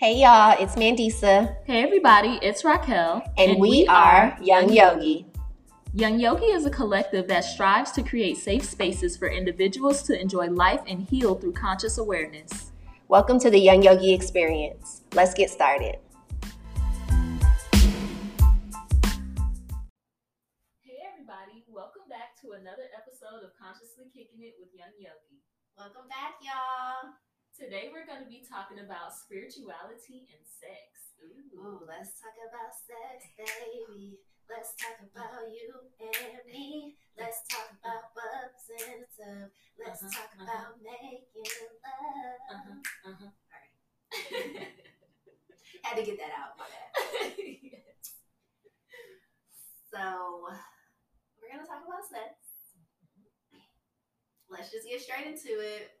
Hey y'all, it's Mandisa. Hey everybody, it's RacQuel. And, we, are Young Yogi. Young Yogi is a collective that strives to create safe spaces for individuals to enjoy life and heal through conscious awareness. Welcome to the Young Yogi experience. Let's get started. Hey everybody, welcome back to another episode of Consciously Kicking It with Young Yogi. Welcome back, y'all. Today we're going to be talking about spirituality and sex. Ooh. Ooh, let's talk about sex, baby. Let's talk about you and me. Let's talk about bubs in the tub. Let's uh-huh, talk uh-huh. about making love. Uh-huh, uh-huh. All right. Had to get that out, my bad. so, we're going to talk about sex. Let's just get straight into it.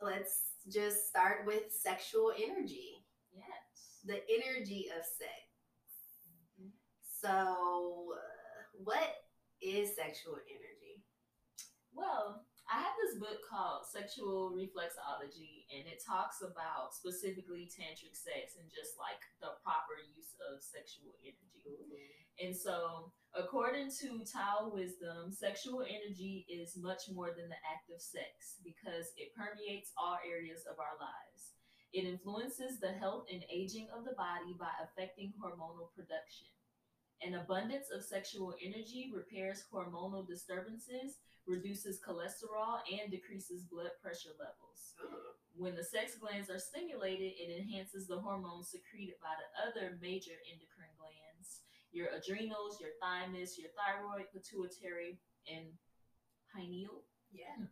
Let's just start with sexual energy. Yes. The energy of sex. Mm-hmm. So, uh, what is sexual energy? Well, I have this book called Sexual Reflexology, and it talks about specifically tantric sex and just like the proper use of sexual energy. Ooh. And so, according to Tao wisdom, sexual energy is much more than the act of sex because it permeates all areas of our lives. It influences the health and aging of the body by affecting hormonal production. An abundance of sexual energy repairs hormonal disturbances, reduces cholesterol, and decreases blood pressure levels. When the sex glands are stimulated, it enhances the hormones secreted by the other major endocrine your adrenals, your thymus, your thyroid, pituitary, and pineal. Yeah.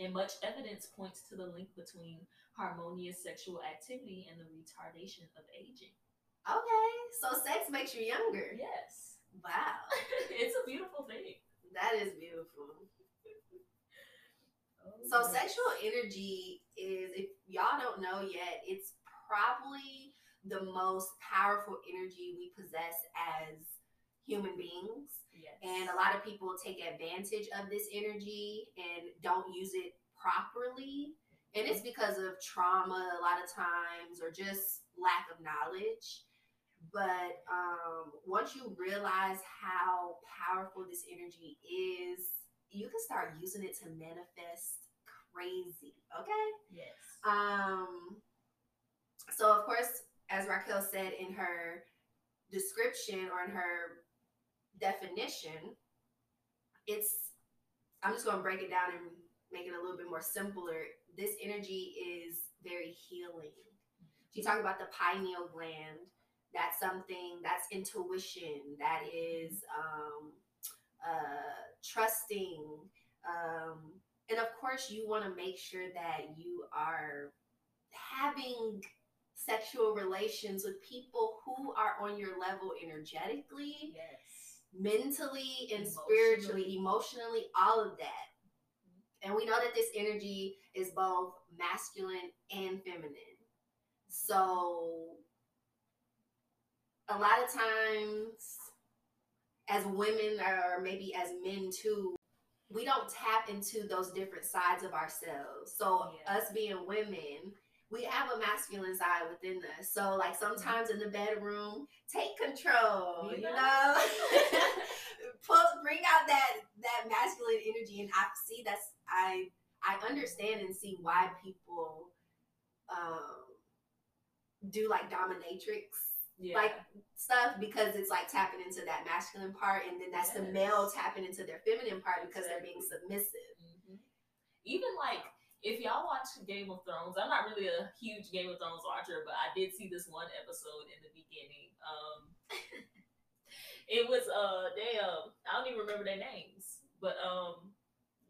And much evidence points to the link between harmonious sexual activity and the retardation of aging. Okay, so sex makes you younger. Yes. Wow. it's a beautiful thing. That is beautiful. Oh, so yes. sexual energy is if y'all don't know yet, it's probably the most powerful energy we possess as human beings. Yes. And a lot of people take advantage of this energy and don't use it properly. And it's because of trauma a lot of times or just lack of knowledge. But um, once you realize how powerful this energy is, you can start using it to manifest crazy. Okay? Yes. Um, so of course, as RacQuel said in her description or in her definition, it's I'm just going to break it down and make it a little bit more simpler. This energy is very healing. She talked about the pineal gland. That's something that's intuition. That is um, uh, trusting. Um, and of course, you want to make sure that you are having sexual relations with people who are on your level energetically, yes. mentally, and emotionally. spiritually, emotionally, all of that. And we know that this energy is both masculine and feminine. So, a lot of times, as women, or maybe as men too, we don't tap into those different sides of ourselves. So, yeah. us being women, we have a masculine side within us. So like sometimes in the bedroom, take control, you know, Pull, bring out that that masculine energy. And I see that's I I understand and see why people um do like dominatrix yeah. like stuff because it's like tapping into that masculine part and then that's yes. the male tapping into their feminine part because exactly. they're being submissive. Mm-hmm. Even like if y'all watch Game of Thrones, I'm not really a huge Game of Thrones watcher, but I did see this one episode in the beginning. Um, it was uh damn, I don't even remember their names, but um,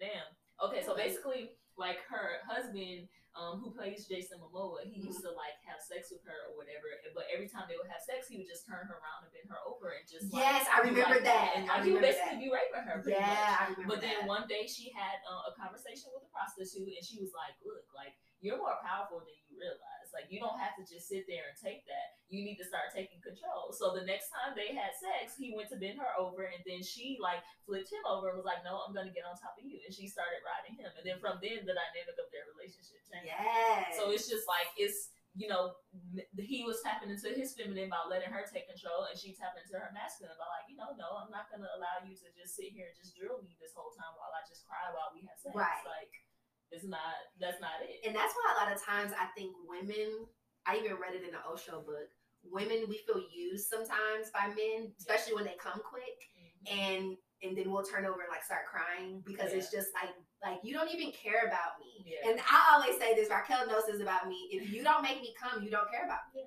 damn. Okay, so basically, like her husband um, who plays Jason Momoa, he used mm-hmm. to like have sex with her or whatever. But every time they would have sex, he would just turn her around and bend her over and just yes, I remember like, that. And like, he would basically that. be raping her. yeah, much. I remember But then that. one day she had uh, a conversation with a prostitute, and she was like, "Look, like you're more powerful than you realize." Like you don't have to just sit there and take that. You need to start taking control. So the next time they had sex, he went to bend her over, and then she like flipped him over and was like, "No, I'm gonna get on top of you," and she started riding him. And then from then, the dynamic of their relationship changed. Yes. So So it's just like it's you know he was tapping into his feminine by letting her take control, and she tapped into her masculine by like you know no, I'm not gonna allow you to just sit here and just drill me this whole time while I just cry while we have sex. Right. Like it's not that's not it. And that's why a lot of times I think women, I even read it in the Osho book, women, we feel used sometimes by men, especially when they come quick. Mhm. And and then we'll turn over and like start crying because it's just like like you don't even care about me. Yeah. And I always say this, RacQuel knows this about me. If you don't make me come, you don't care about me.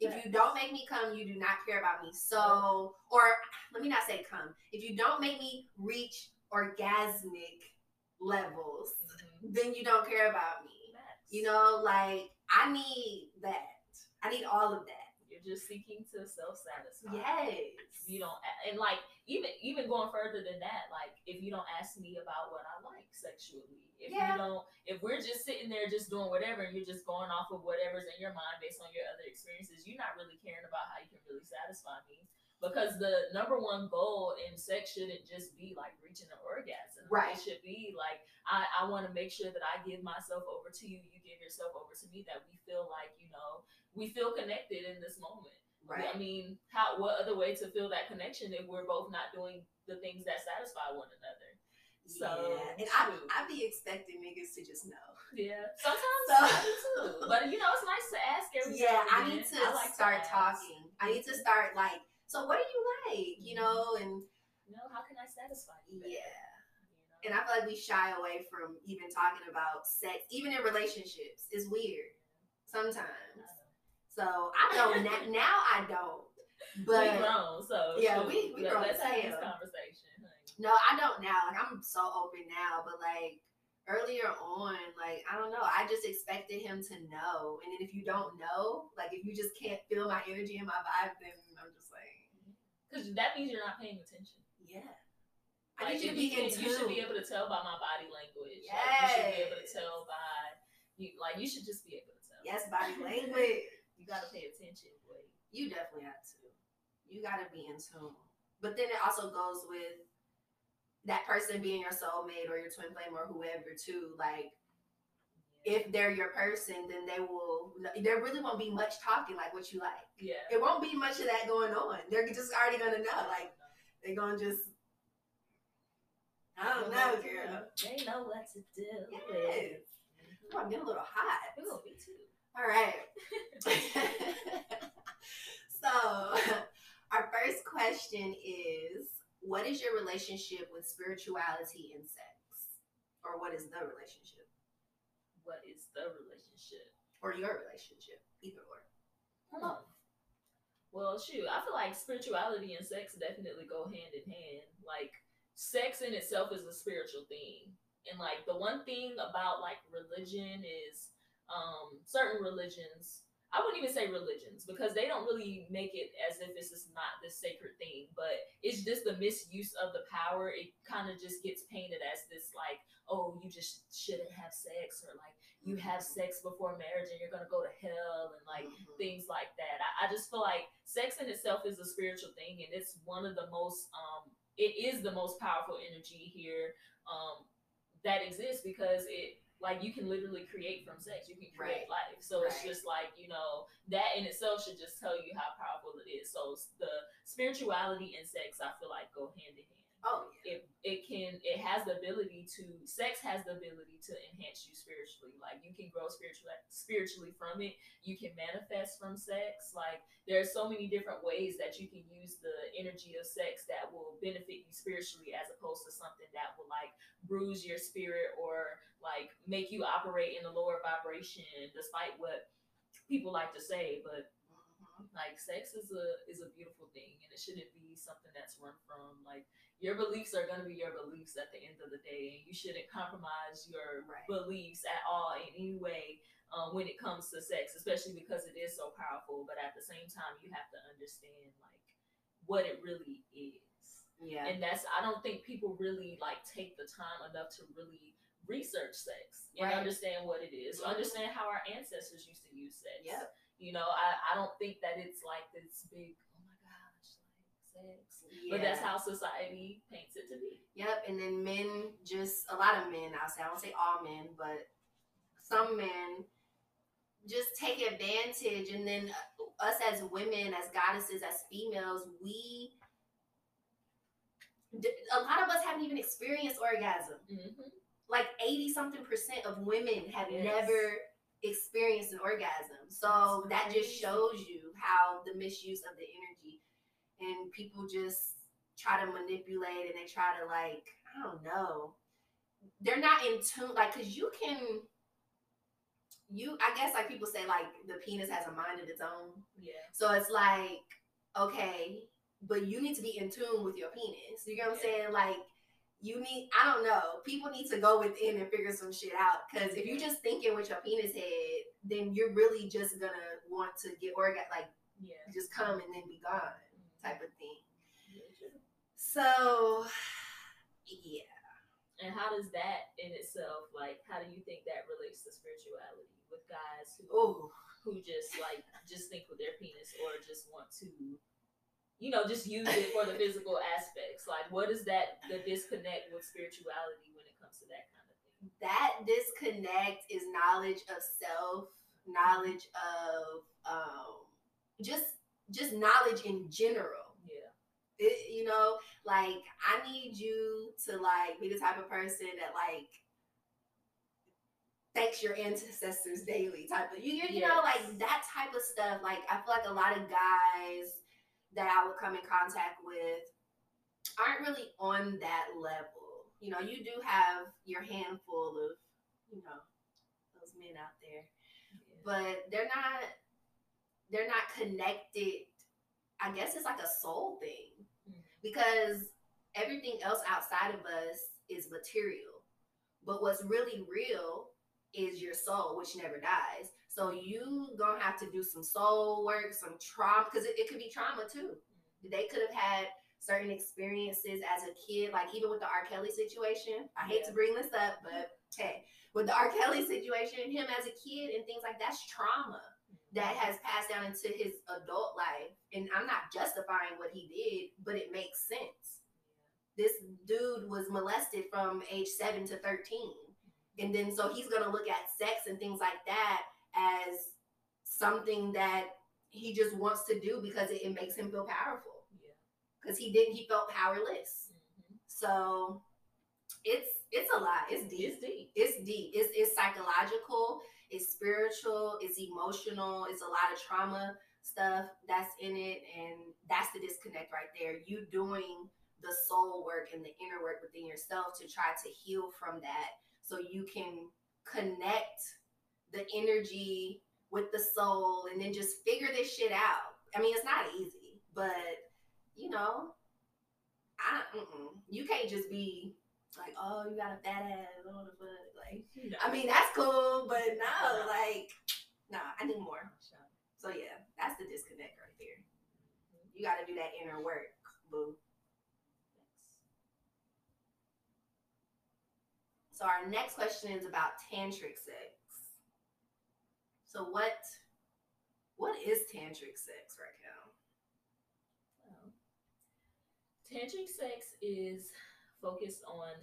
Yeah. If you don't make me come, you do not care about me. So, or let me not say come. If you don't make me reach orgasmic levels, Mhm. Then you don't care about me. Facts. You know, like I need that. I need all of that. you're just seeking to self satisfy. Yes. you don't and like even even going further than that like if you don't ask me about what i like sexually if Yeah. you don't if we're just sitting there just doing whatever and you're just going off of whatever's in your mind based on your other experiences you're not really caring about how you can really satisfy me because the number one goal in sex shouldn't just be like reaching an orgasm Right. it should be like i i want to make sure that i give myself over to you you give yourself over to me that we feel like you know we feel connected in this moment Right. I mean, how what other way to feel that connection if we're both not doing the things that satisfy one another? So yeah. And I. I be expecting niggas to just know. yeah, sometimes So- I do too. But you know, it's nice to ask every Yeah, I need to like start ask. talking. I need to start like, so what do you like? You know, and You know, how can I satisfy you? better? yeah. You And? I feel like we shy away from even talking about sex, even in relationships. It's weird sometimes. So I don't now, now I don't. But we grown, so Yeah, shoot, we- we grown Let's have this conversation. honey. No, I don't now. Like I'm so open now, but like earlier on, like I don't know. I just expected him to know, and then if you don't know, like if you just can't feel my energy and my vibe, then I'm just like, Because that means you're not paying attention. yeah. I need you to be can- in You should be able to tell by my body language. Like, you should be able to Yes. tell by you. Like you should just be able to tell. Yes, body language. You gotta pay attention, boy. You definitely have to. You gotta be in tune. But then it also goes with that person being your soulmate or your twin flame or whoever too. Like if they're your person, then they will. There really won't be much talking like what you like. yeah. It won't be much of that going on. They're just already gonna know. Like they're gonna just. I don't know, girl. They know what to do. Yes. Oh, I'm getting a little hot. Ooh, me too. All right. so, our first question is What is your relationship with spirituality and sex? Or what is the relationship? What is the relationship? Or your relationship? Either or. Hmm. Well, shoot, I feel like spirituality and sex definitely go hand in hand. Like, sex in itself is a spiritual thing. And, like, the one thing about, like, religion is um, certain religions, I wouldn't even say religions because they don't really make it as if this is not this sacred thing, but it's just the misuse of the power. It kind of just gets painted as this, like, oh, you just shouldn't have sex, or like, you have sex before marriage and you're gonna go to hell, and like, Mhm. things like that. I, I just feel like sex in itself is a spiritual thing, and it's one of the most um it is the most powerful energy here um that exists because it like you can literally create from sex. You can create life. So it's just like, you know, that in itself should just tell you how powerful it is. So the spirituality and sex I feel like go hand in hand Oh, yeah. it it can it has the ability to sex has the ability to enhance you spiritually like you can grow spiritually spiritually from it you can manifest from sex like there are so many different ways that you can use the energy of sex that will benefit you spiritually as opposed to something that will like bruise your spirit or like make you operate in a lower vibration despite what people like to say but Mhm. like sex is a is a beautiful thing and it shouldn't be something that's run from like your beliefs are going to be your beliefs at the end of the day and you shouldn't compromise your Right. beliefs at all in any way um, when it comes to sex especially because it is so powerful but at the same time you have to understand like what it really is Yeah. and that's i don't think people really like take the time enough to really research sex and Right. understand what it is understand how our ancestors used to use sex Yep. you know i, I don't think that it's like this big sex but that's how society paints it to be Yep, and then men just a lot of men. I'll say I don't say all men, but some men just take advantage and then uh, us as women as goddesses as females we a lot of us haven't even experienced orgasm Mm-hmm. like 80 something percent of women have Yes. never experienced an orgasm so that just shows you how the misuse of the energy and people just try to manipulate and they try to like i don't know they're not in tune like because you can you i guess like people say like the penis has a mind of its own Yeah. so it's like, okay, but you need to be in tune with your penis. You know what I'm saying? Like, you need, I don't know, people need to go within and figure some shit out. Because if you're just thinking with your penis head, then you're really just gonna want to get orgasm, like, Yeah. just come and then be gone type of thing. So, yeah. And how does that in itself, like, how do you think that relates to spirituality with guys who Oh, who just like just think with their penis or just want to, you know, just use it for the physical aspects? Like, what is that the disconnect with spirituality when it comes to that kind of thing? that disconnect is knowledge of self, knowledge of um, just just knowledge in general. Yeah. it, you know like i need you to like be the type of person that like thanks your ancestors daily type of you, you, you know like that type of stuff like i feel like a lot of guys that i would come in contact with aren't really on that level you know you do have your handful of you know those men out there yeah. but they're not they're not connected. I guess it's like a soul thing Mhm. because everything else outside of us is material. But what's really real is your soul which never dies. So you gonna have to do some soul work some trauma because it, it could be trauma too. They could have had certain experiences as a kid like even with the R. Kelly situation. I hate to bring this up but hey with the R. Kelly situation him as a kid and things like that's trauma that has passed down into his adult life. And I'm not justifying what he did, but it makes sense. This dude was molested from age 7 to 13. And then so he's going to look at sex and things like that as something that he just wants to do because it, it makes him feel powerful. Yeah. Because he didn't, he felt powerless. Mhm. So it's it's a lot. It's deep It's deep. it's deep. It's it's psychological, it's spiritual, it's emotional, it's a lot of trauma stuff that's in it, and that's the disconnect right there. You doing the soul work and the inner work within yourself to try to heal from that so you can connect the energy with the soul and then just figure this shit out. I mean, it's not easy, but you know, I you can't just be like, oh, you got a fat ass, what the fuck? Like. I mean, that's cool, but no, like, nah, I need more. So yeah, that's the disconnect right there. You got to do that inner work, boo. So our next question is about tantric sex. So what what is tantric sex right now? Tantric sex is focused on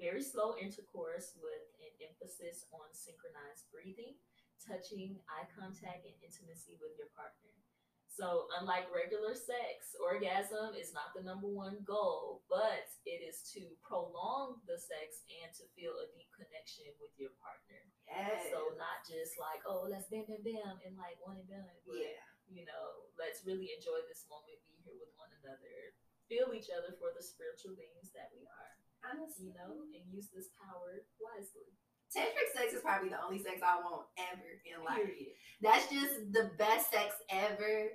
very slow intercourse with an emphasis on synchronized breathing, touching, eye contact, and intimacy with your partner. So, unlike regular sex, orgasm is not the number one goal, but it is to prolong the sex and to feel a deep connection with your partner. Yes. So, not just like, oh, let's bam, bam, bam, and like one and done. But yeah. you know, let's really enjoy this moment, be here with one another, feel each other for the spiritual beings that we are, Honestly, you know, and use this power wisely. tantric sex is probably the only sex I want ever in life. Period. That's just the best sex ever.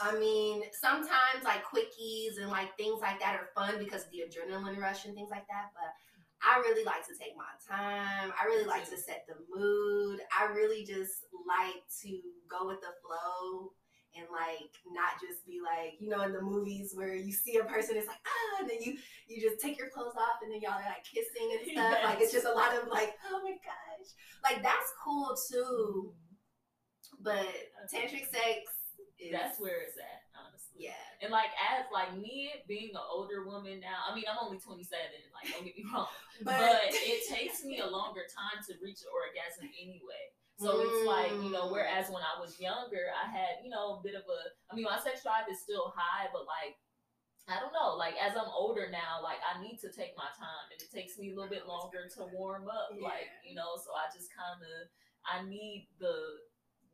I mean, sometimes like quickies and like things like that are fun because the adrenaline rush and things like that. But I really like to take my time. I really like to set the mood. I really just like to go with the flow and like not just be like, you know, in the movies where you see a person, it's like, ah, and then you you just take your clothes off and then y'all are like kissing and stuff. Like it's just a lot of like, oh my gosh. Like that's cool too. But tantric sex is That's where it's at, honestly. yeah. And like as like me being an older woman now, I mean I'm only 27, like don't get me wrong, but, it takes me a longer time to reach orgasm anyway. So it's like, you know, whereas when I was younger, I had, you know, a bit of a, I mean, my sex drive is still high, but like, I don't know, like as I'm older now, like I need to take my time and it takes me a little bit longer to warm up. Yeah. Like, you know, so I just kind of, I need the,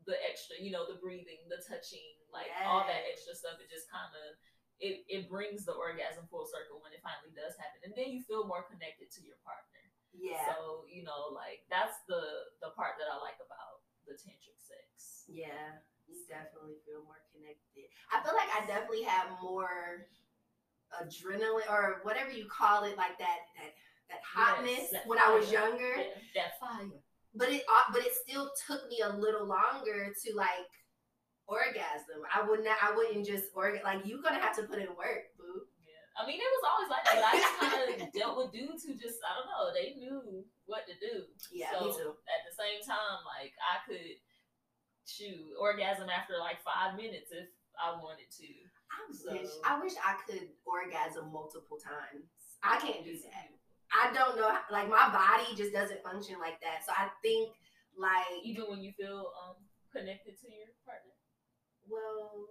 the extra, you know, the breathing, the touching, like all that extra stuff. It just kind of, it, it brings the orgasm full circle when it finally does happen. And then you feel more connected to your partner. Yeah. So you know, like that's the the part that I like about the tantric sex. Yeah, you definitely feel more connected. I feel like I definitely have more adrenaline or whatever you call it, like that that that hotness that when I was younger. Yeah, that fire. But it uh, but it still took me a little longer to like orgasm. I would not. I wouldn't just orga Like you're gonna have to put in work. I mean, it was always like that. I just kind of dealt with dudes who just I don't know. They knew what to do. Yeah, so me too. At the same time, like I could shoot orgasm after like five minutes if I wanted to. I So- wish I wish I could orgasm multiple times. I can't do that. I don't know. Like my body just doesn't function like that. So I think like Even when you feel um connected to your partner. well,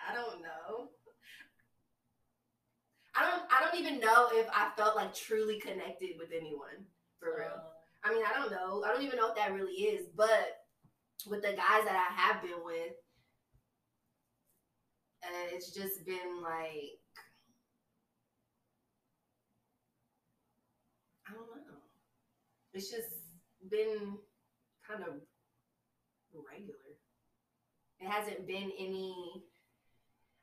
I don't know. I don't. I don't even know if I felt like truly connected with anyone for real. Um, I mean, I don't know. I don't even know if that really is. But with the guys that I have been with, uh, it's just been like I don't know. It's just been kind of regular. It hasn't been any.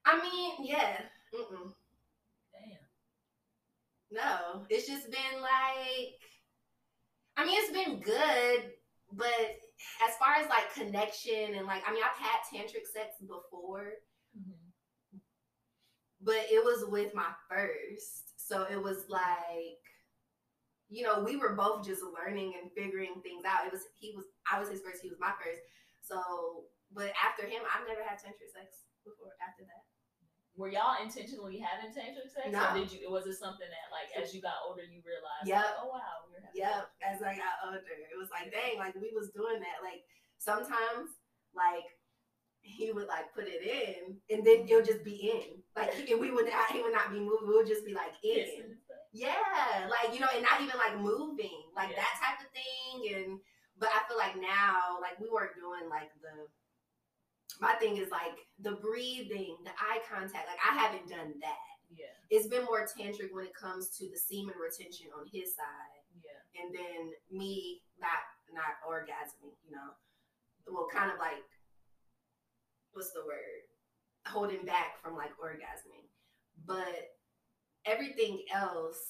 I mean, yeah. Mm-mm. No, it's just been like, I mean, it's been good, but as far as like connection and like, I mean, I've had tantric sex before, Mhm. but it was with my first. So it was like, you know, we were both just learning and figuring things out. It was, he was, I was his first, he was my first. So, but after him, I've never had tantric sex before after that. Were y'all intentionally having tantric sex? No. Or did you it was it something that like as you got older you realized Yep. like, oh wow, we. As I got older, it was like, dang, like we was doing that. Like sometimes, like he would like put it in, and then it'll just be in. Like and we would not, he would not be moving. We would just be like in. Yeah, like you know, and not even like moving, like Yeah. that type of thing. And but I feel like now, like we weren't doing like the. My thing is like the breathing, the eye contact. Like I haven't done that. Yeah, It's been more tantric when it comes to the semen retention on his side yeah. and then me not not orgasming, you know. Well, kind of like what's the word? Holding back from like orgasming. But everything else,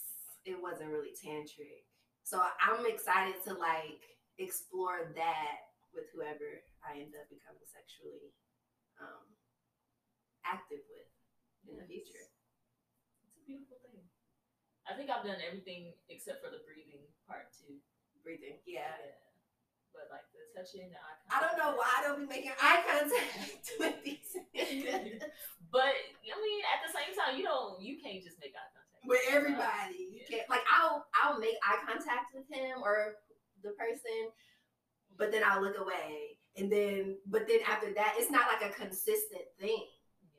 it wasn't really tantric. So I'm excited to like explore that with whoever I end up becoming sexually um active with in the future. It's a beautiful thing. I think I've done everything except for the breathing part too. Breathing. Yeah. But like the touching, the eye I don't know why I don't be making eye contact with these But I mean, at the same time, you don't, you can't just make eye contact with everybody. You Yeah. can't like I'll I'll make eye contact with him or the person, but then I'll look away. And then but then after that, it's not like a consistent thing.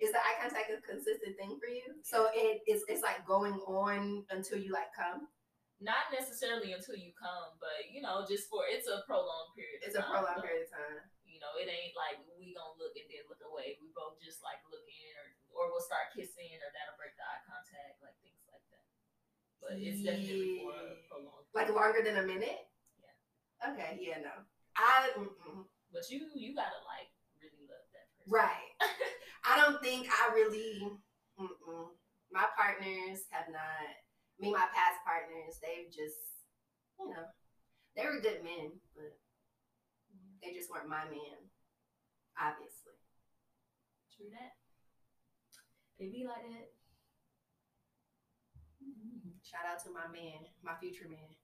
Is the eye contact a consistent thing for you? So it is it's like going on until you like come. Not necessarily until you come, but you know, just for it's a prolonged period. of It's a prolonged period of time. You know, it ain't like we gonna look and then look away. We both just like looking, or or we'll start kissing, or that'll break the eye contact, like things like that. But it's definitely for a Yeah. prolonged. Like longer than a minute? Yeah. Okay, yeah, no. I mm-mm. But you you gotta like really love that person. Right. I don't think I really. Mm-mm. My partners have not. Me, my past partners, they've just, you know, they were good men, but mm-hmm. they just weren't my man. Obviously. True that. They be like that. Shout out to my man, my future man.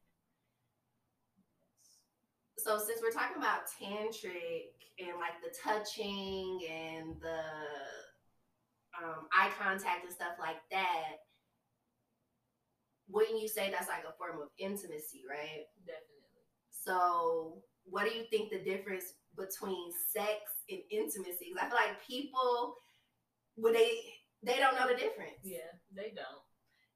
So since we're talking about tantric and like the touching and the um, eye contact and stuff like that, wouldn't you say that's like a form of intimacy, right? Definitely. So, what do you think the difference between sex and intimacy? Because I feel like people, when they they don't know the difference. Yeah, they don't.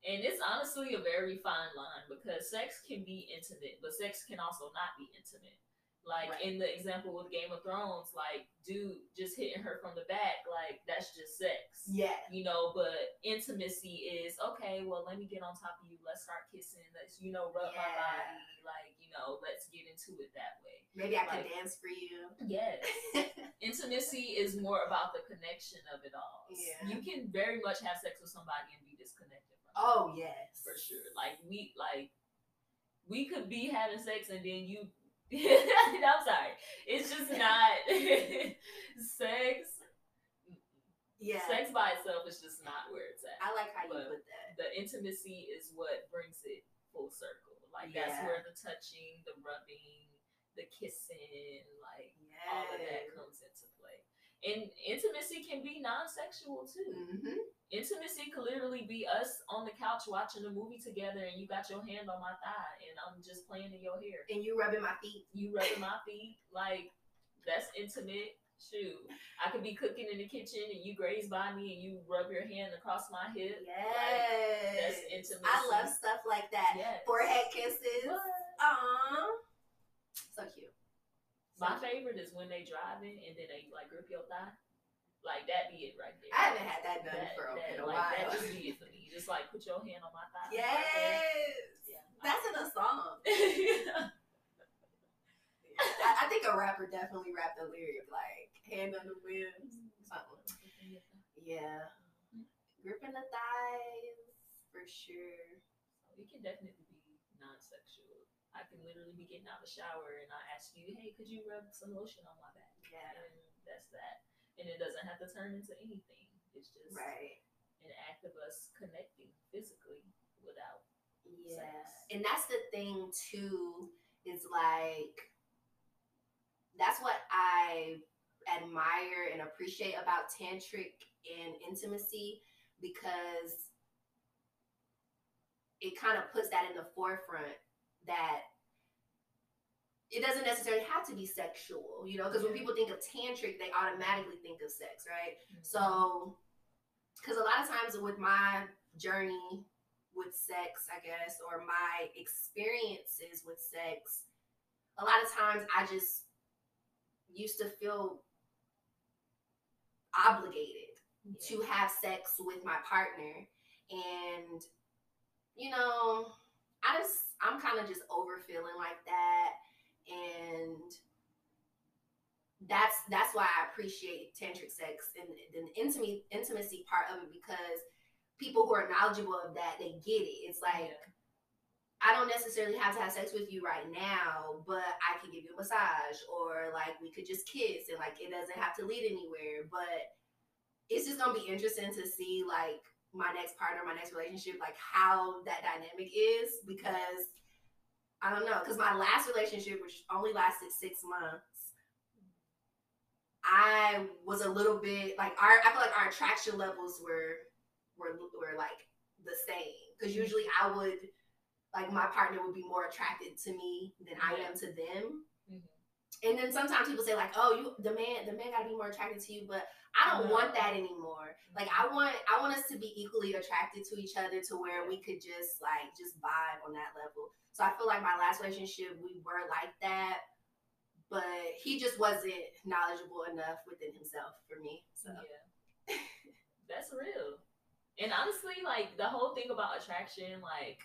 And it's honestly a very fine line because sex can be intimate, but sex can also not be intimate. Like right. in the example with Game of Thrones, like dude just hitting her from the back, like that's just sex. Yeah. You know, but intimacy is okay, well let me get on top of you, let's start kissing, let's, you know, rub yeah. my body, like, you know, let's get into it that way. Maybe I like, can dance for you. Yes. intimacy is more about the connection of it all. Yeah. You can very much have sex with somebody and be disconnected from Oh them, yes. For sure. Like we like we could be having sex and then you I'm sorry. It's just not sex. Yeah. Sex by itself is just not where it's at. I like how but you put that. The intimacy is what brings it full circle. Like yeah. that's where the touching, the rubbing, the kissing, like yes. all of that comes into play. And intimacy can be non-sexual too. Mm-hmm. Intimacy could literally be us on the couch watching a movie together, and you got your hand on my thigh, and I'm just playing in your hair, and you rubbing my feet. You rubbing my feet, like that's intimate. Shoot, I could be cooking in the kitchen, and you graze by me, and you rub your hand across my hip. Yes, like, that's intimate. I love stuff like that. Yes. Forehead kisses. Aww, so cute. My favorite is when they driving and then they like grip your thigh. Like that be it right there. I haven't had that done that, for that, a like, while. That just be it for me. Just like put your hand on my thigh. Yes. yeah. That's in a song. yeah. I, I, think a rapper definitely rapped the lyric like hand on the whims, mm-hmm. something. Yeah. Mm-hmm. Gripping the thighs for sure. It can definitely be non-sexual. I can literally be getting out of the shower and I ask you, hey, could you rub some lotion on my back? Yeah. And that's that. And it doesn't have to turn into anything. It's just right. an act of us connecting physically without yeah. Sex. And that's the thing too, is like that's what I admire and appreciate about tantric and intimacy because it kind of puts that in the forefront that it doesn't necessarily have to be sexual, you know, because when people think of tantric, they automatically think of sex, right? Mm-hmm. So, because a lot of times with my journey with sex, I guess, or my experiences with sex, a lot of times I just used to feel obligated yeah. to have sex with my partner. And, you know, I just I'm kind of just over feeling like that, and that's that's why I appreciate tantric sex and the intimacy intimacy part of it because people who are knowledgeable of that they get it. It's like. Yeah. I don't necessarily have to have sex with you right now, but I can give you a massage or like we could just kiss and like it doesn't have to lead anywhere. But it's just gonna be interesting to see like my next partner, my next relationship, like how that dynamic is because I don't know. Because my last relationship, which only lasted six months, I was a little bit like our. I feel like our attraction levels were were were like the same. Because mm-hmm. usually I would like my partner would be more attracted to me than I am to them. And then sometimes people say like, "Oh, you the man, the man got to be more attracted to you," but I don't uh-huh. want that anymore. Like I want I want us to be equally attracted to each other to where we could just like just vibe on that level. So I feel like my last relationship we were like that, but he just wasn't knowledgeable enough within himself for me. So yeah. That's real. And honestly, like the whole thing about attraction, like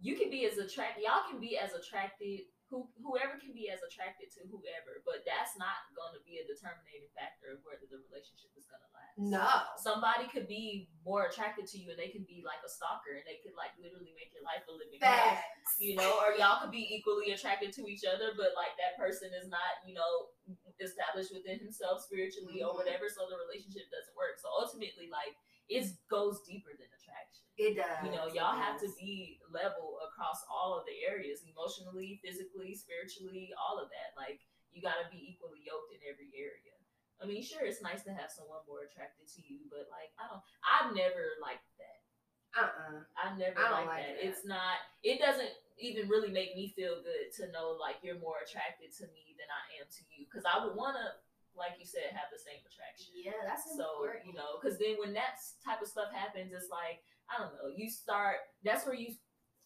you can be as attracted y'all can be as attracted who whoever can be as attracted to whoever, but that's not going to be a determinating factor of whether the relationship is going to last. No, somebody could be more attracted to you, and they can be like a stalker, and they could like literally make your life a living hell. You know, or y'all could be equally attracted to each other, but like that person is not, you know, established within himself spiritually mm-hmm. or whatever, so the relationship doesn't work. So ultimately, like it goes deeper than attraction. It does. You know, y'all have to be level across all of the areas emotionally, physically, spiritually, all of that. Like, you got to be equally yoked in every area. I mean, sure, it's nice to have someone more attracted to you, but like, I don't, I've never liked that. Uh-uh. I never I like, like that. that. It's not. It doesn't even really make me feel good to know like you're more attracted to me than I am to you. Because I would want to, like you said, have the same attraction. Yeah, that's So important. you know, because then when that type of stuff happens, it's like I don't know. You start. That's where you.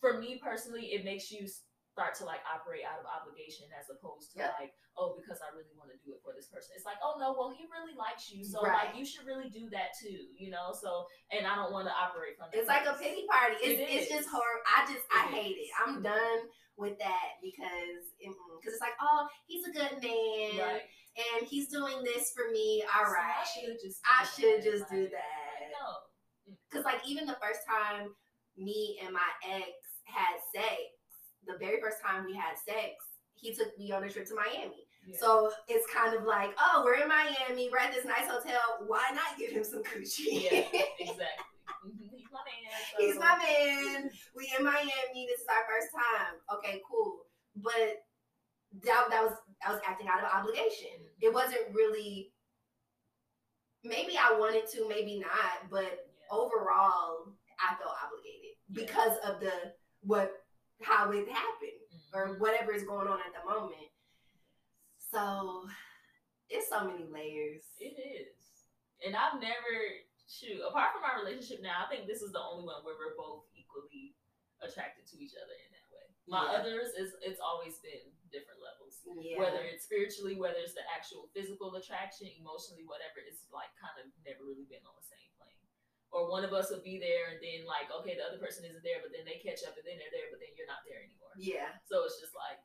For me personally, it makes you start to like operate out of obligation as opposed to Yep. like, oh, because I really want to do it for this person. It's like, oh no, well he really likes you, so Right. like you should really do that too, you know. So and I don't want to operate from that. It's like a place. pity party. It's It it's just horrible. I just I It hate is. it. I'm mm-hmm. done with that because because it's like oh he's a good man Right. And he's doing this for me. All So right. I should just. I do should that. just do that. Because mm. like even the first time me and my ex had sex, the very first time we had sex, he took me on a trip to Miami. Yeah. So it's kind of like, oh, we're in Miami, we're at this nice hotel. Why not give him some coochie? yeah, exactly. Mm-hmm. He's my man. so- He's my man. We in Miami. This is our first time. Okay, cool. But that, that was I was acting out of obligation. It wasn't really. Maybe I wanted to, maybe not, but Yeah. overall, I felt obligated Yeah. because of the what how it happened or Mhm. whatever is going on at the moment. So it's so many layers. It is. And I've never shoot, apart from our relationship now, I think this is the only one where we're both equally attracted to each other in that way. My Yeah. others is it's always been different levels. Yeah. Whether it's spiritually, whether it's the actual physical attraction, emotionally, whatever, it's like kind of never really been on the same plane. Or one of us will be there and then like, okay, the other person isn't there, but then they catch up and then they're there, but then you're not there anymore. yeah. So it's just like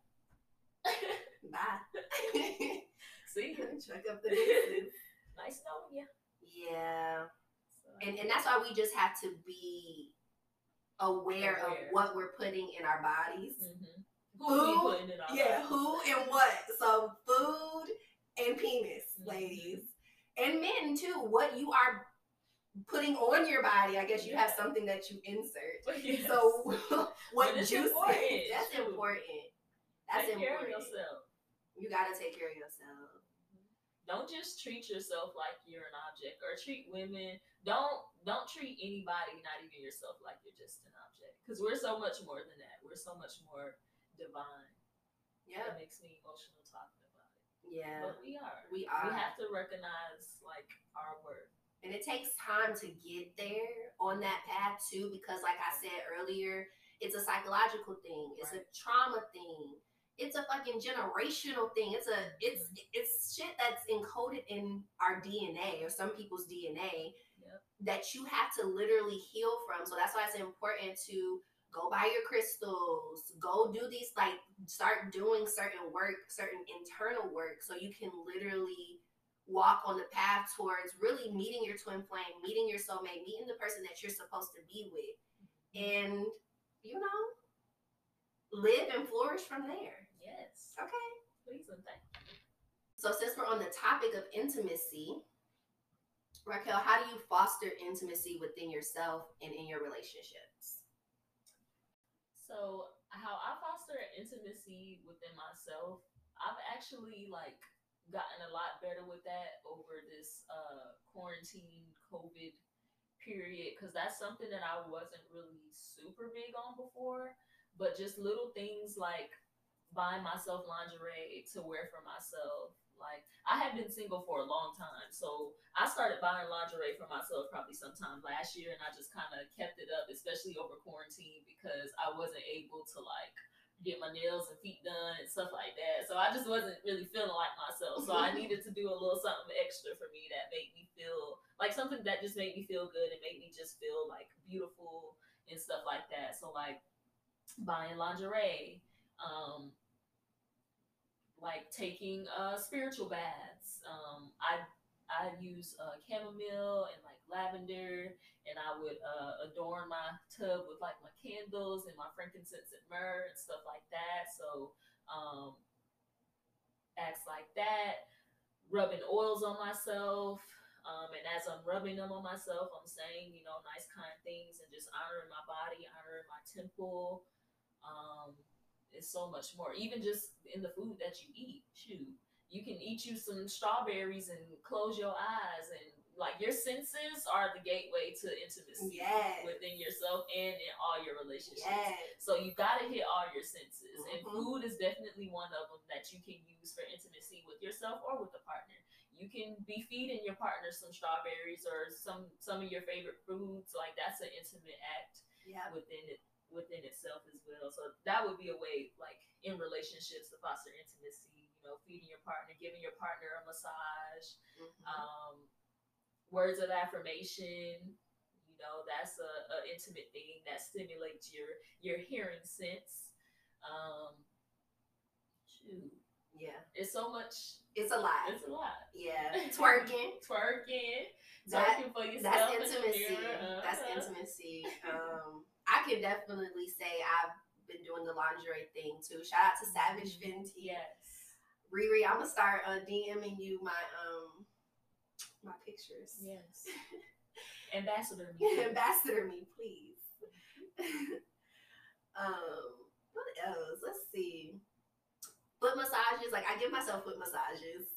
Bye. see, Chuck up the nice knowing you. Yeah. So, And and that's why we just have to be aware, of what we're putting in our bodies. Mhm. Who we Who? putting in our Yeah, who and what. So food and penis, Mhm. ladies. And men too. What you are putting on your body. I guess you have something that you insert. Yes. So what juice important, that's too. important. That's Take care of important. yourself. You gotta take care of yourself. Don't just treat yourself like you're an object, or treat women. Don't don't treat anybody, not even yourself, like you're just an object. Because we're so much more than that. We're so much more divine. Yeah. It makes me emotional talking about it. Yeah. But we are. We are. We have to recognize like our worth. And it takes time to get there on that path too, because like I said earlier, it's a psychological thing, it's a trauma thing, it's a fucking generational thing. It's a it's mm-hmm. it's shit that's encoded in our DNA or some people's DNA Yep. that you have to literally heal from. So that's why it's important to go buy your crystals, go do these like start doing certain work, certain internal work so you can literally walk on the path towards really meeting your twin flame, meeting your soulmate, meeting the person that you're supposed to be with, and you know, live and flourish from there. Yes. Okay. Please and thank you. So since we're on the topic of intimacy, RacQuel, how do you foster intimacy within yourself and in your relationships? So how I foster intimacy within myself, I've actually like gotten a lot better with that over this uh quarantine COVID period because that's something that I wasn't really super big on before. But just little things like buying myself lingerie to wear for myself. Like I have been single for a long time, so I started buying lingerie for myself probably sometime last year, and I just kind of kept it up, especially over quarantine because I wasn't able to like get my nails and feet done and stuff like that. So I just wasn't really feeling like myself. So I needed to do a little something extra for me that made me feel like something that just made me feel good and made me just feel like beautiful and stuff like that. So like buying lingerie, um, like taking uh spiritual baths. Um, I I use uh, chamomile and like lavender, and I would uh, adorn my tub with like my candles and my frankincense and myrrh and stuff like that. So um, acts like that, rubbing oils on myself. Um, and as I'm rubbing them on myself, I'm saying, you know, nice, kind things and just honoring my body, honoring my temple. Um, it's so much more. Even just in the food that you eat, shoot, you can eat you some strawberries and close your eyes and like your senses are the gateway to intimacy Yes. within yourself and in all your relationships. Yes. So you gotta hit all your senses, and Mhm. food is definitely one of them that you can use for intimacy with yourself or with a partner. You can be feeding your partner some strawberries or some some of your favorite foods. Like that's an intimate act Yeah. within it within itself as well. So that would be a way, like in relationships, to foster intimacy. You know, feeding your partner, giving your partner a massage, Mhm. um, words of affirmation. You know, that's a, a intimate thing that stimulates your your hearing sense. Um, shoot, yeah. it's so much. It's a lot. It's a lot. Yeah. Twerking. Twerking, That- twerking for yourself. That's intimacy. mirror. That's Uh-huh. intimacy. Um, I can definitely say I've been doing the lingerie thing too. Shout out to Savage Fenty. Yes. Riri, I'm gonna start uh, DMing you my um my pictures. Yes. Ambassador. me. Ambassador me, please. um, what else? Let's see. Foot massages. Like I give myself foot massages.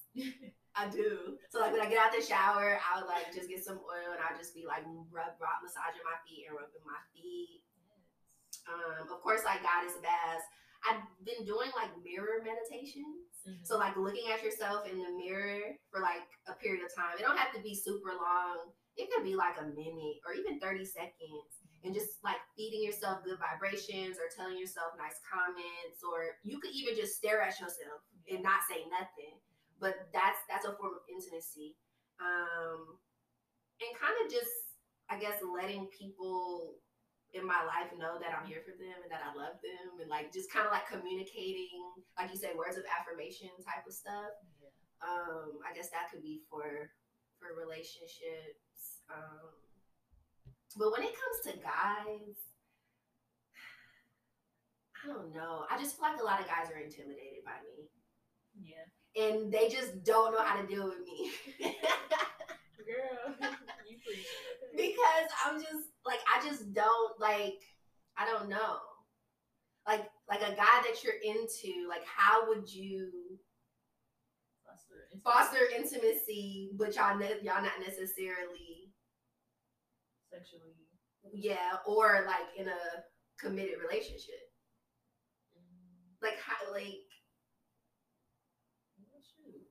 I do. So like when I get out the shower, I would like just get some oil and I just be like rub, rub massaging my feet and rubbing my feet. Um, of course, like goddess baths. I've been doing like mirror meditations. Mhm. So like looking at yourself in the mirror for like a period of time. It don't have to be super long. It could be like a minute or even 30 seconds. And just like feeding yourself good vibrations or telling yourself nice comments or you could even just stare at yourself and not say nothing. But that's that's a form of intimacy. Um and kind of just I guess letting people in my life know that I'm here for them and that I love them and like just kind of like communicating, like you say words of affirmation type of stuff. Yeah. Um, I guess that could be for for relationships. Um, but when it comes to guys, I don't know. I just feel like a lot of guys are intimidated by me, Yeah. And they just don't know how to deal with me. Girl, you preach. because I'm just like I just don't like I don't know. Like like a guy that you're into, like how would you Foster. foster intimacy but y'all ne- y'all not necessarily Sexually. yeah or like in a committed relationship. Mm, Like how like well, shoot.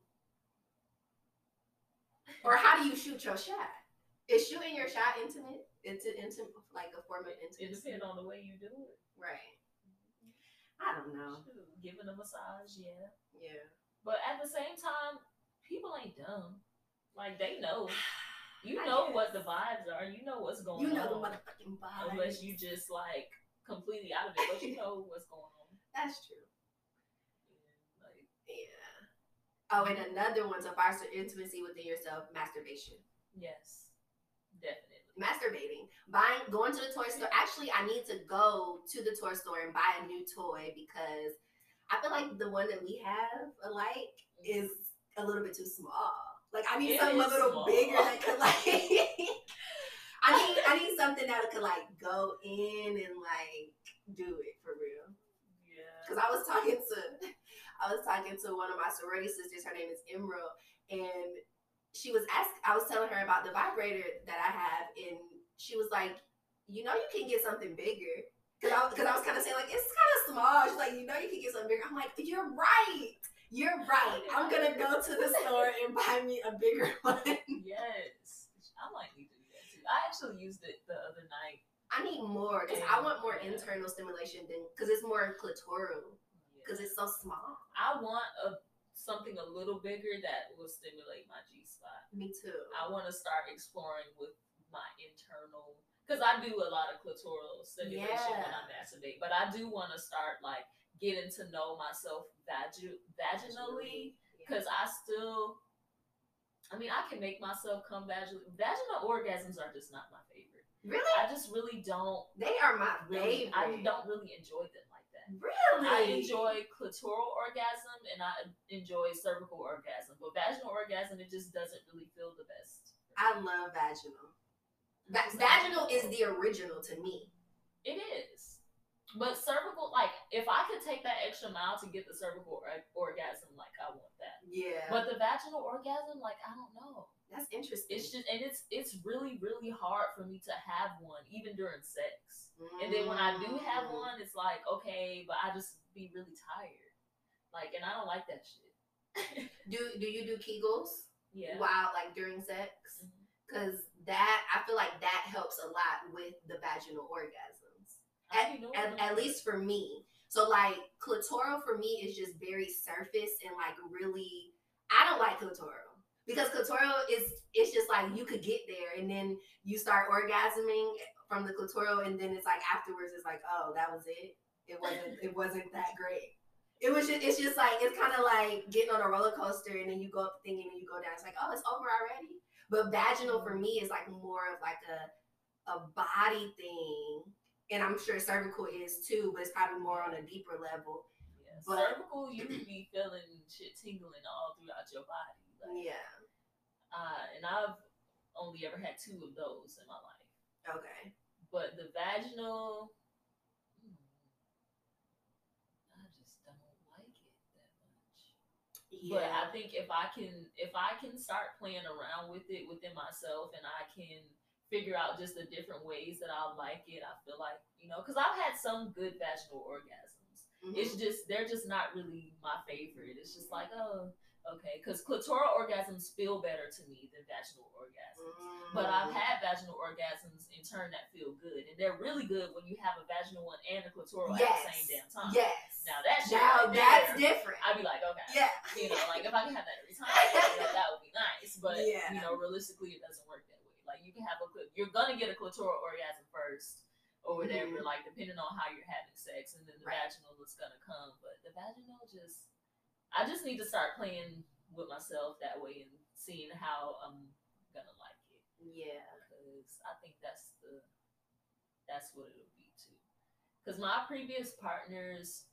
Or how do you shoot your shot? Is shooting your shot intimate? It's an intimate like a form of It depends on the way you do it. Right. Mm-hmm. I don't know. Shoot, Giving a massage, yeah. Yeah. But at the same time, people ain't dumb. Like they know. You I know what the vibes are. You know what's going on. You know the on. motherfucking vibes. Unless you just like completely out of it, but you know what's going on. That's true. And, like, Yeah. Oh, and another one to foster intimacy within yourself: masturbation. yes, definitely. Masturbating, buying, going to the toy store. Actually, I need to go to the toy store and buy a new toy because I feel like the one that we have alike is a little bit too small. Like I need It something a little small. bigger that could like. I need I need something that could like go in and like do it for real. yeah. because I was talking to I was talking to one of my sorority sisters. Her name is Emerald, and she was asked. I was telling her about the vibrator that I have, and she was like, "You know, you can get something bigger." Because I, cause I was kind of saying like it's kind of small. She's like, "You know, you can get something bigger." I'm like, "You're right. You're right. I'm gonna go to the store and buy me a bigger one." Yes, I might need to do that too. I actually used it the other night. I need more because I want more internal stimulation than because it's more clitoral because it's so small. I want a something a little bigger that will stimulate my G spot. Me too. I want to start exploring with my internal because I do a lot of clitoral stimulation when I masturbate, but I do want to start like getting to know myself vagi- vaginally because I still. I mean, I can make myself come vaginally. Vaginal orgasms are just not my favorite. Really? I just really don't They are my really. favorite. I don't really enjoy them. Really? I enjoy clitoral orgasm and I enjoy cervical orgasm, but vaginal orgasm it just doesn't really feel the best. I love vaginal. Mm-hmm. Va- vaginal is the original to me. It is, but cervical like if I could take that extra mile to get the cervical or- orgasm, like I want that. Yeah. But the vaginal orgasm, like I don't know. That's interesting. It's just and it's it's really really hard for me to have one even during sex. And then when I do have one, it's like okay, but I just be really tired. Like, and I don't like that shit. do do you do Kegels yeah. while like during sex? Mm-hmm. Because that I feel like that helps a lot with the vaginal orgasms. At, at, at least for me. So like clitoral for me is just very surface and like really I don't like clitoral. Because clitoral is it's just like you could get there and then you start orgasming from the clitoral and then it's like afterwards it's like, oh, that was it. It wasn't it wasn't that great. It was just it's just like it's kind of like getting on a roller coaster and then you go up the thing and then you go down. It's like, oh, it's over already. But vaginal for me is like more of like a a body thing. And I'm sure cervical is too, but it's probably more on a deeper level. Yeah. but- cervical, you would be feeling shit tingling all throughout your body. Like, Yeah. uh, and I've only ever had two of those in my life. Okay. But the vaginal, hmm, I just don't like it that much. Yeah. But I think if I can if I can start playing around with it within myself and I can figure out just the different ways that I like it, I feel like, you know, because I've had some good vaginal orgasms. Mhm. It's just they're just not really my favorite. It's just like, oh, okay. Because clitoral orgasms feel better to me than vaginal orgasms. But I've Mm. had vaginal orgasms in turn that feel good. And they're really good when you have a vaginal one and a clitoral at Yes. the same damn time. Yes. Now that shit now right that's there, different. I'd be like, okay. Yeah. You know, like if I can have that every time, know, that would be nice. But Yeah. you know, realistically, it doesn't work that way. Like you can have a you're gonna get a clitoral orgasm first or whatever, Mhm. like depending on how you're having sex, and then the Right. vaginal is gonna come. But the vaginal just, I just need to start playing with myself that way and seeing how I'm gonna like it Yeah. because I think that's the that's what it'll be too. Because my previous partners,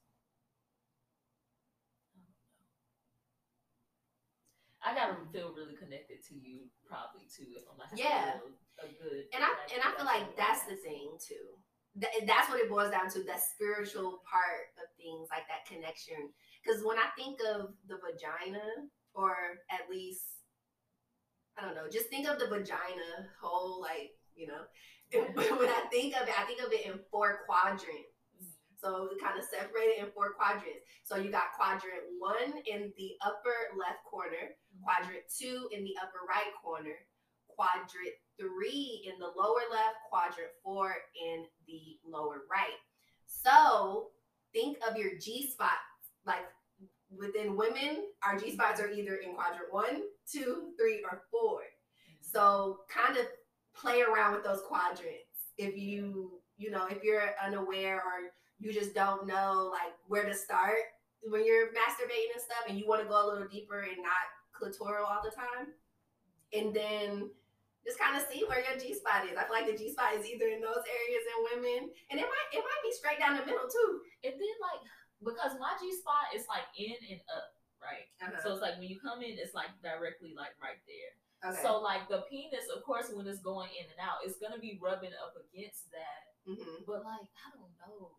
I don't know. I gotta feel really connected to you, probably too, if I'm Yeah. a, a good. And I and I feel like that's the thing too. Th- that's what it boils down to. That spiritual part of things, like that connection. Because when I think of the vagina, or at least I don't know, just think of the vagina whole, like you know. when I think of it, I think of it in four quadrants. Mm-hmm. So we kind of separated in four quadrants. So you got quadrant one in the upper left corner, mm-hmm. quadrant two in the upper right corner, quadrant three in the lower left, quadrant four in the lower right. So think of your G spot Like within women, our G spots are either in quadrant one, two, three, or four. So kind of play around with those quadrants. If you, you know, if you're unaware or you just don't know like where to start when you're masturbating and stuff and you want to go a little deeper and not clitoral all the time. And then just kind of see where your G spot is. I feel like the G spot is either in those areas in women, and it might it might be straight down the middle too. And then like because my G spot is like in and up, right? So it's like when you come in, it's like directly like right there. okay. So like the penis, of course, when it's going in and out, it's gonna be rubbing up against that. Mhm. But like, I don't know.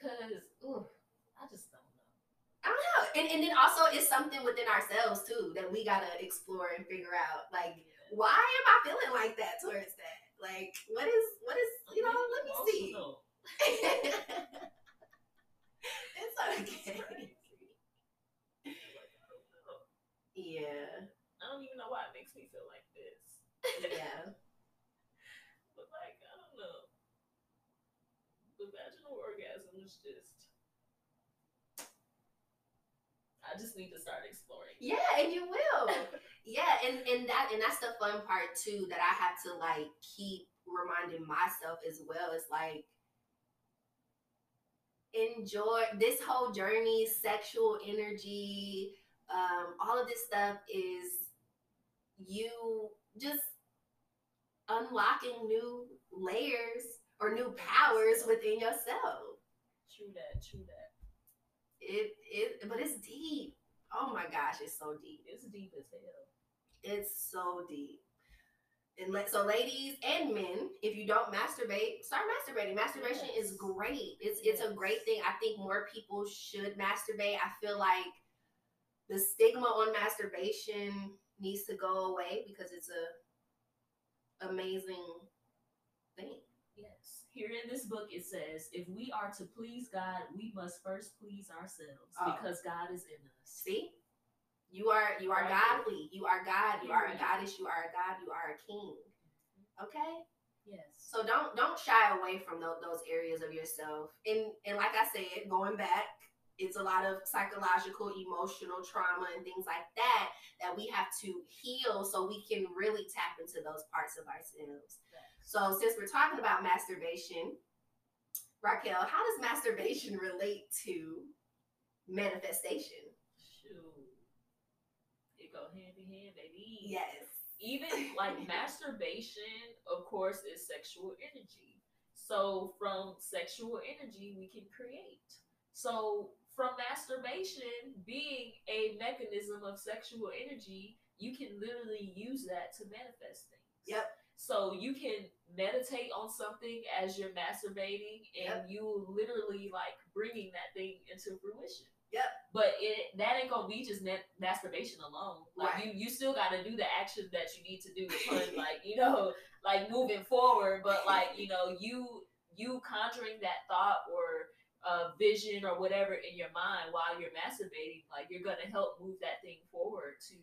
Cause ooh, I just don't know. I don't know. And and then also it's something within ourselves too that we gotta explore and figure out. Like, why am I feeling like that towards that? Like, what is what is you know? Let me see. It's okay. Yeah. I don't even know why it makes me feel like this. Yeah. But like, I don't know. The vaginal orgasm is just. I just need to start exploring. Yeah, and you will. Yeah, and and that and that's the fun part too that I have to like keep reminding myself as well. It's like enjoy this whole journey, sexual energy, um, all of this stuff is you just unlocking new layers or new powers within yourself. True that. True that. It it but it's deep. Oh my gosh, it's so deep. It's deep as hell. It's so deep. And let, so, ladies and men, if you don't masturbate, start masturbating. Masturbation is great. It's it's a great thing. I think more people should masturbate. I feel like the stigma on masturbation needs to go away because it's a amazing thing. Yes. Here in this book, it says, if we are to please God, we must first please ourselves Oh. because God is in us. See? You are you are Right. godly. You are God. You are a goddess. You are a god. You are a king. Mm-hmm. Okay? Yes. So don't don't shy away from those, those areas of yourself. And and like I said, going back, it's a lot of psychological, emotional trauma and things like that that we have to heal so we can really tap into those parts of ourselves. So since we're talking about masturbation, RacQuel, how does masturbation relate to manifestation? Shoot. It go hand in hand, baby. Yes. even like masturbation, of course, is sexual energy. So from sexual energy, we can create. So from masturbation being a mechanism of sexual energy, you can literally use that to manifest things. Yep. So you can meditate on something as you're masturbating, and you literally like bringing that thing into fruition. Yep. But it that ain't gonna be just ma- masturbation alone. Like Right. you, you still got to do the action that you need to do upon, like you know, like moving forward. But like you know, you you conjuring that thought or uh, vision or whatever in your mind while you're masturbating, like you're gonna help move that thing forward to,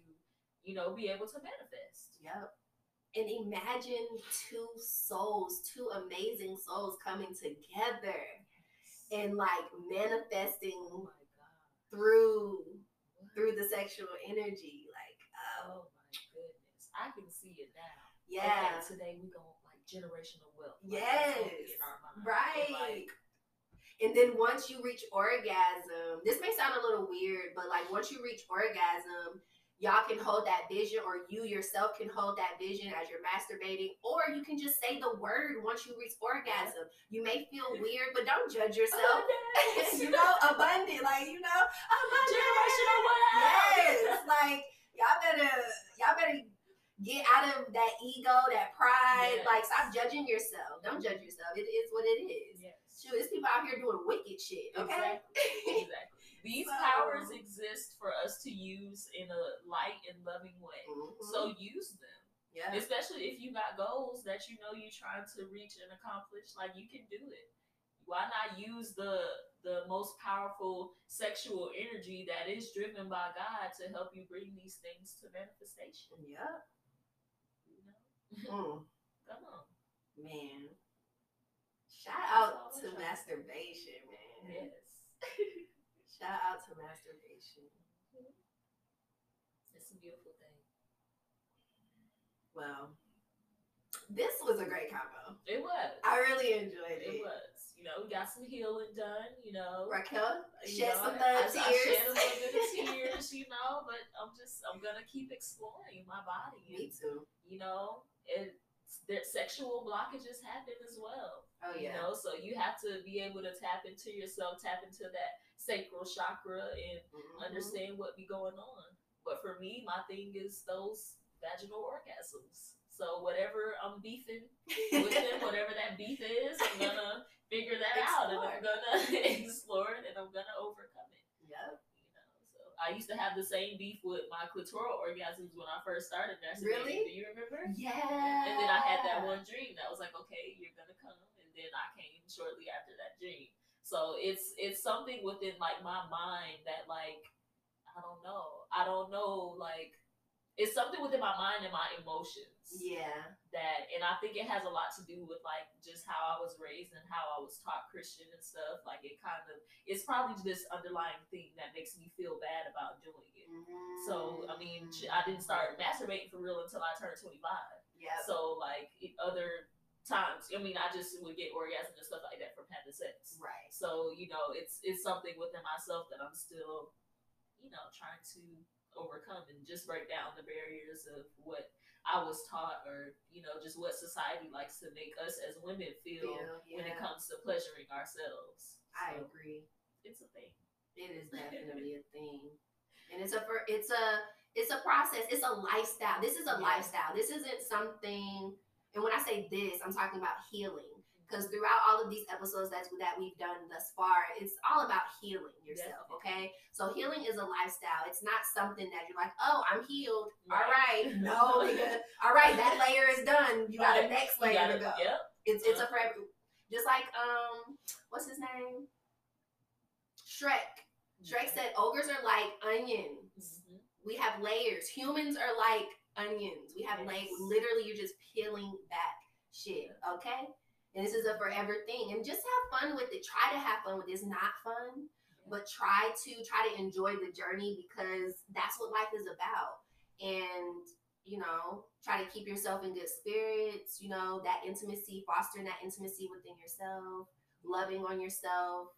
you know, be able to manifest. Yep. And imagine two souls, two amazing souls coming together and like manifesting oh. Through through the sexual energy. Like, oh Oh my goodness, I can see it now. yeah. Okay, today we gonna like generational wealth. Like, Yes, that's gonna be in our mind. And, Right. like, And then once you reach orgasm, this may sound a little weird, but like once you reach orgasm, y'all can hold that vision, or you yourself can hold that vision as you're masturbating, or you can just say the word once you reach orgasm. You may feel weird, but don't judge oh, yourself. abundance. you know, abundant, like you know, generational abundant. wealth. Yes, like y'all better, y'all better get out of that ego, that pride. Yes. Like, stop judging yourself. Don't judge yourself. It is what it is. Yes. Shoot, there's people out here doing wicked shit. Okay. Exactly. exactly. These powers exist for us to use in a light and loving way. Mhm. So use them. yeah, Especially if you got goals that you know you're trying to reach and accomplish, like you can do it. Why not use the the most powerful sexual energy that is driven by God to help you bring these things to manifestation? yeah. You know? Mm, Come on. man. Shout out to masturbation, man. Yes. Shout out to masturbation. It's a beautiful thing. Well, this was a great combo. It was. I really enjoyed It it. was. You know, we got some healing done, you know. RacQuel, You shed know, some I- thug I, tears. shed a little bit of tears, you know, but I'm just I'm gonna keep exploring my body. Me And, too. you know, it that sexual blockages happen as well. Oh yeah. You know, so you have to be able to tap into yourself, tap into that sacral chakra and Mhm. understand what be going on. But for me, my thing is those vaginal orgasms. So whatever I'm beefing with them, whatever that beef is, I'm gonna figure that out and I'm gonna explore it and I'm gonna overcome it. Yep. You know, so I used to have the same beef with my clitoral orgasms when I first started masturbating. Really? Do you remember? Yeah. And then I had that one dream that was like, okay, you're gonna come, and then I came shortly after that dream. So it's it's something within like my mind that like I don't know, I don't know, like it's something within my mind and my emotions Yeah. that, and I think it has a lot to do with like just how I was raised and how I was taught Christian and stuff. Like it kind of, it's probably this underlying thing that makes me feel bad about doing it. Mm-hmm. So I mean, I didn't start masturbating for real until I turned 25. Yeah. So like other times, I mean, I just would get orgasms and stuff like that from having sex. Right. So you know, it's it's something within myself that I'm still, you know, trying to overcome and just break down the barriers of what I was taught, or you know, just what society likes to make us as women feel Feel, when it comes to pleasuring ourselves. I agree. it's a thing. It is definitely a thing, and it's a it's a it's a process. It's a lifestyle. This is a Yeah. lifestyle. This isn't something. And when I say this, I'm talking about healing. Because throughout all of these episodes that that we've done thus far, it's all about healing yourself. Okay, so healing is a lifestyle. It's not something that you're like, oh, I'm healed. All right, no, all right, that layer is done. You got a next layer gotta- to go. Yep. It's it's a forever. Just like um, what's his name? Shrek. Shrek said ogres are like onions. Mhm. We have layers. Humans are like onions. We have layers. Literally, you're just peeling back shit. Okay. And this is a forever thing. And just have fun with it. Try to have fun with it. It's not fun, but try to try to enjoy the journey because that's what life is about. And you know, try to keep yourself in good spirits. You know, that intimacy, fostering that intimacy within yourself, loving on yourself,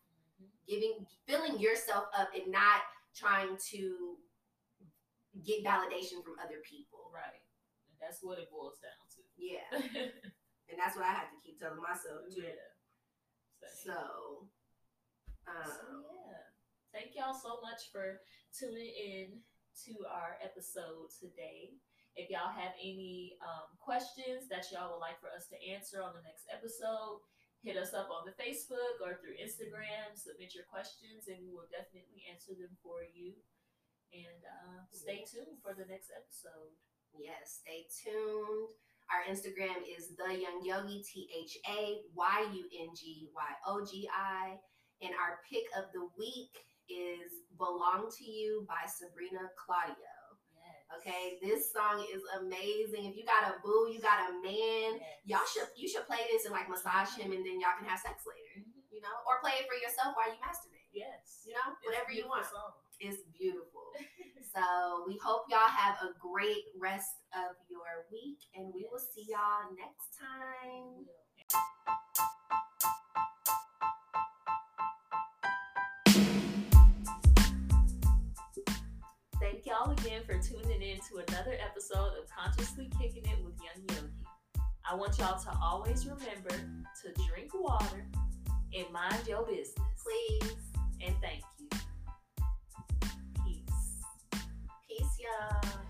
giving, filling yourself up, and not trying to get validation from other people. Right. That's what it boils down to. Yeah, and that's what I have to keep telling myself too. yeah. Same. So, um, So, yeah. Thank y'all so much for tuning in to our episode today. If y'all have any um, questions that y'all would like for us to answer on the next episode, hit us up on the Facebook or through Instagram. Submit your questions, and we will definitely answer them for you. And uh, stay tuned for the next episode. yes, stay tuned. Our Instagram is the YungYogi T H A Y U N G Y O G I, and our pick of the week is "Belong to You" by Sabrina Claudio. Yes. Okay, this song is amazing. If you got a boo, you got a man, Yes. y'all should you should play this and like massage him, and then y'all can have sex later. Mhm. You know, or play it for yourself while you masturbate. Yes. You know, It's whatever you want. song. It's beautiful. so we hope y'all have a great rest of your week, and we will see y'all next time. Thank y'all again for tuning in to another episode of Consciously Kicking It with YungYogi. I want y'all to always remember to drink water and mind your business. Please, And thank you. Y'all.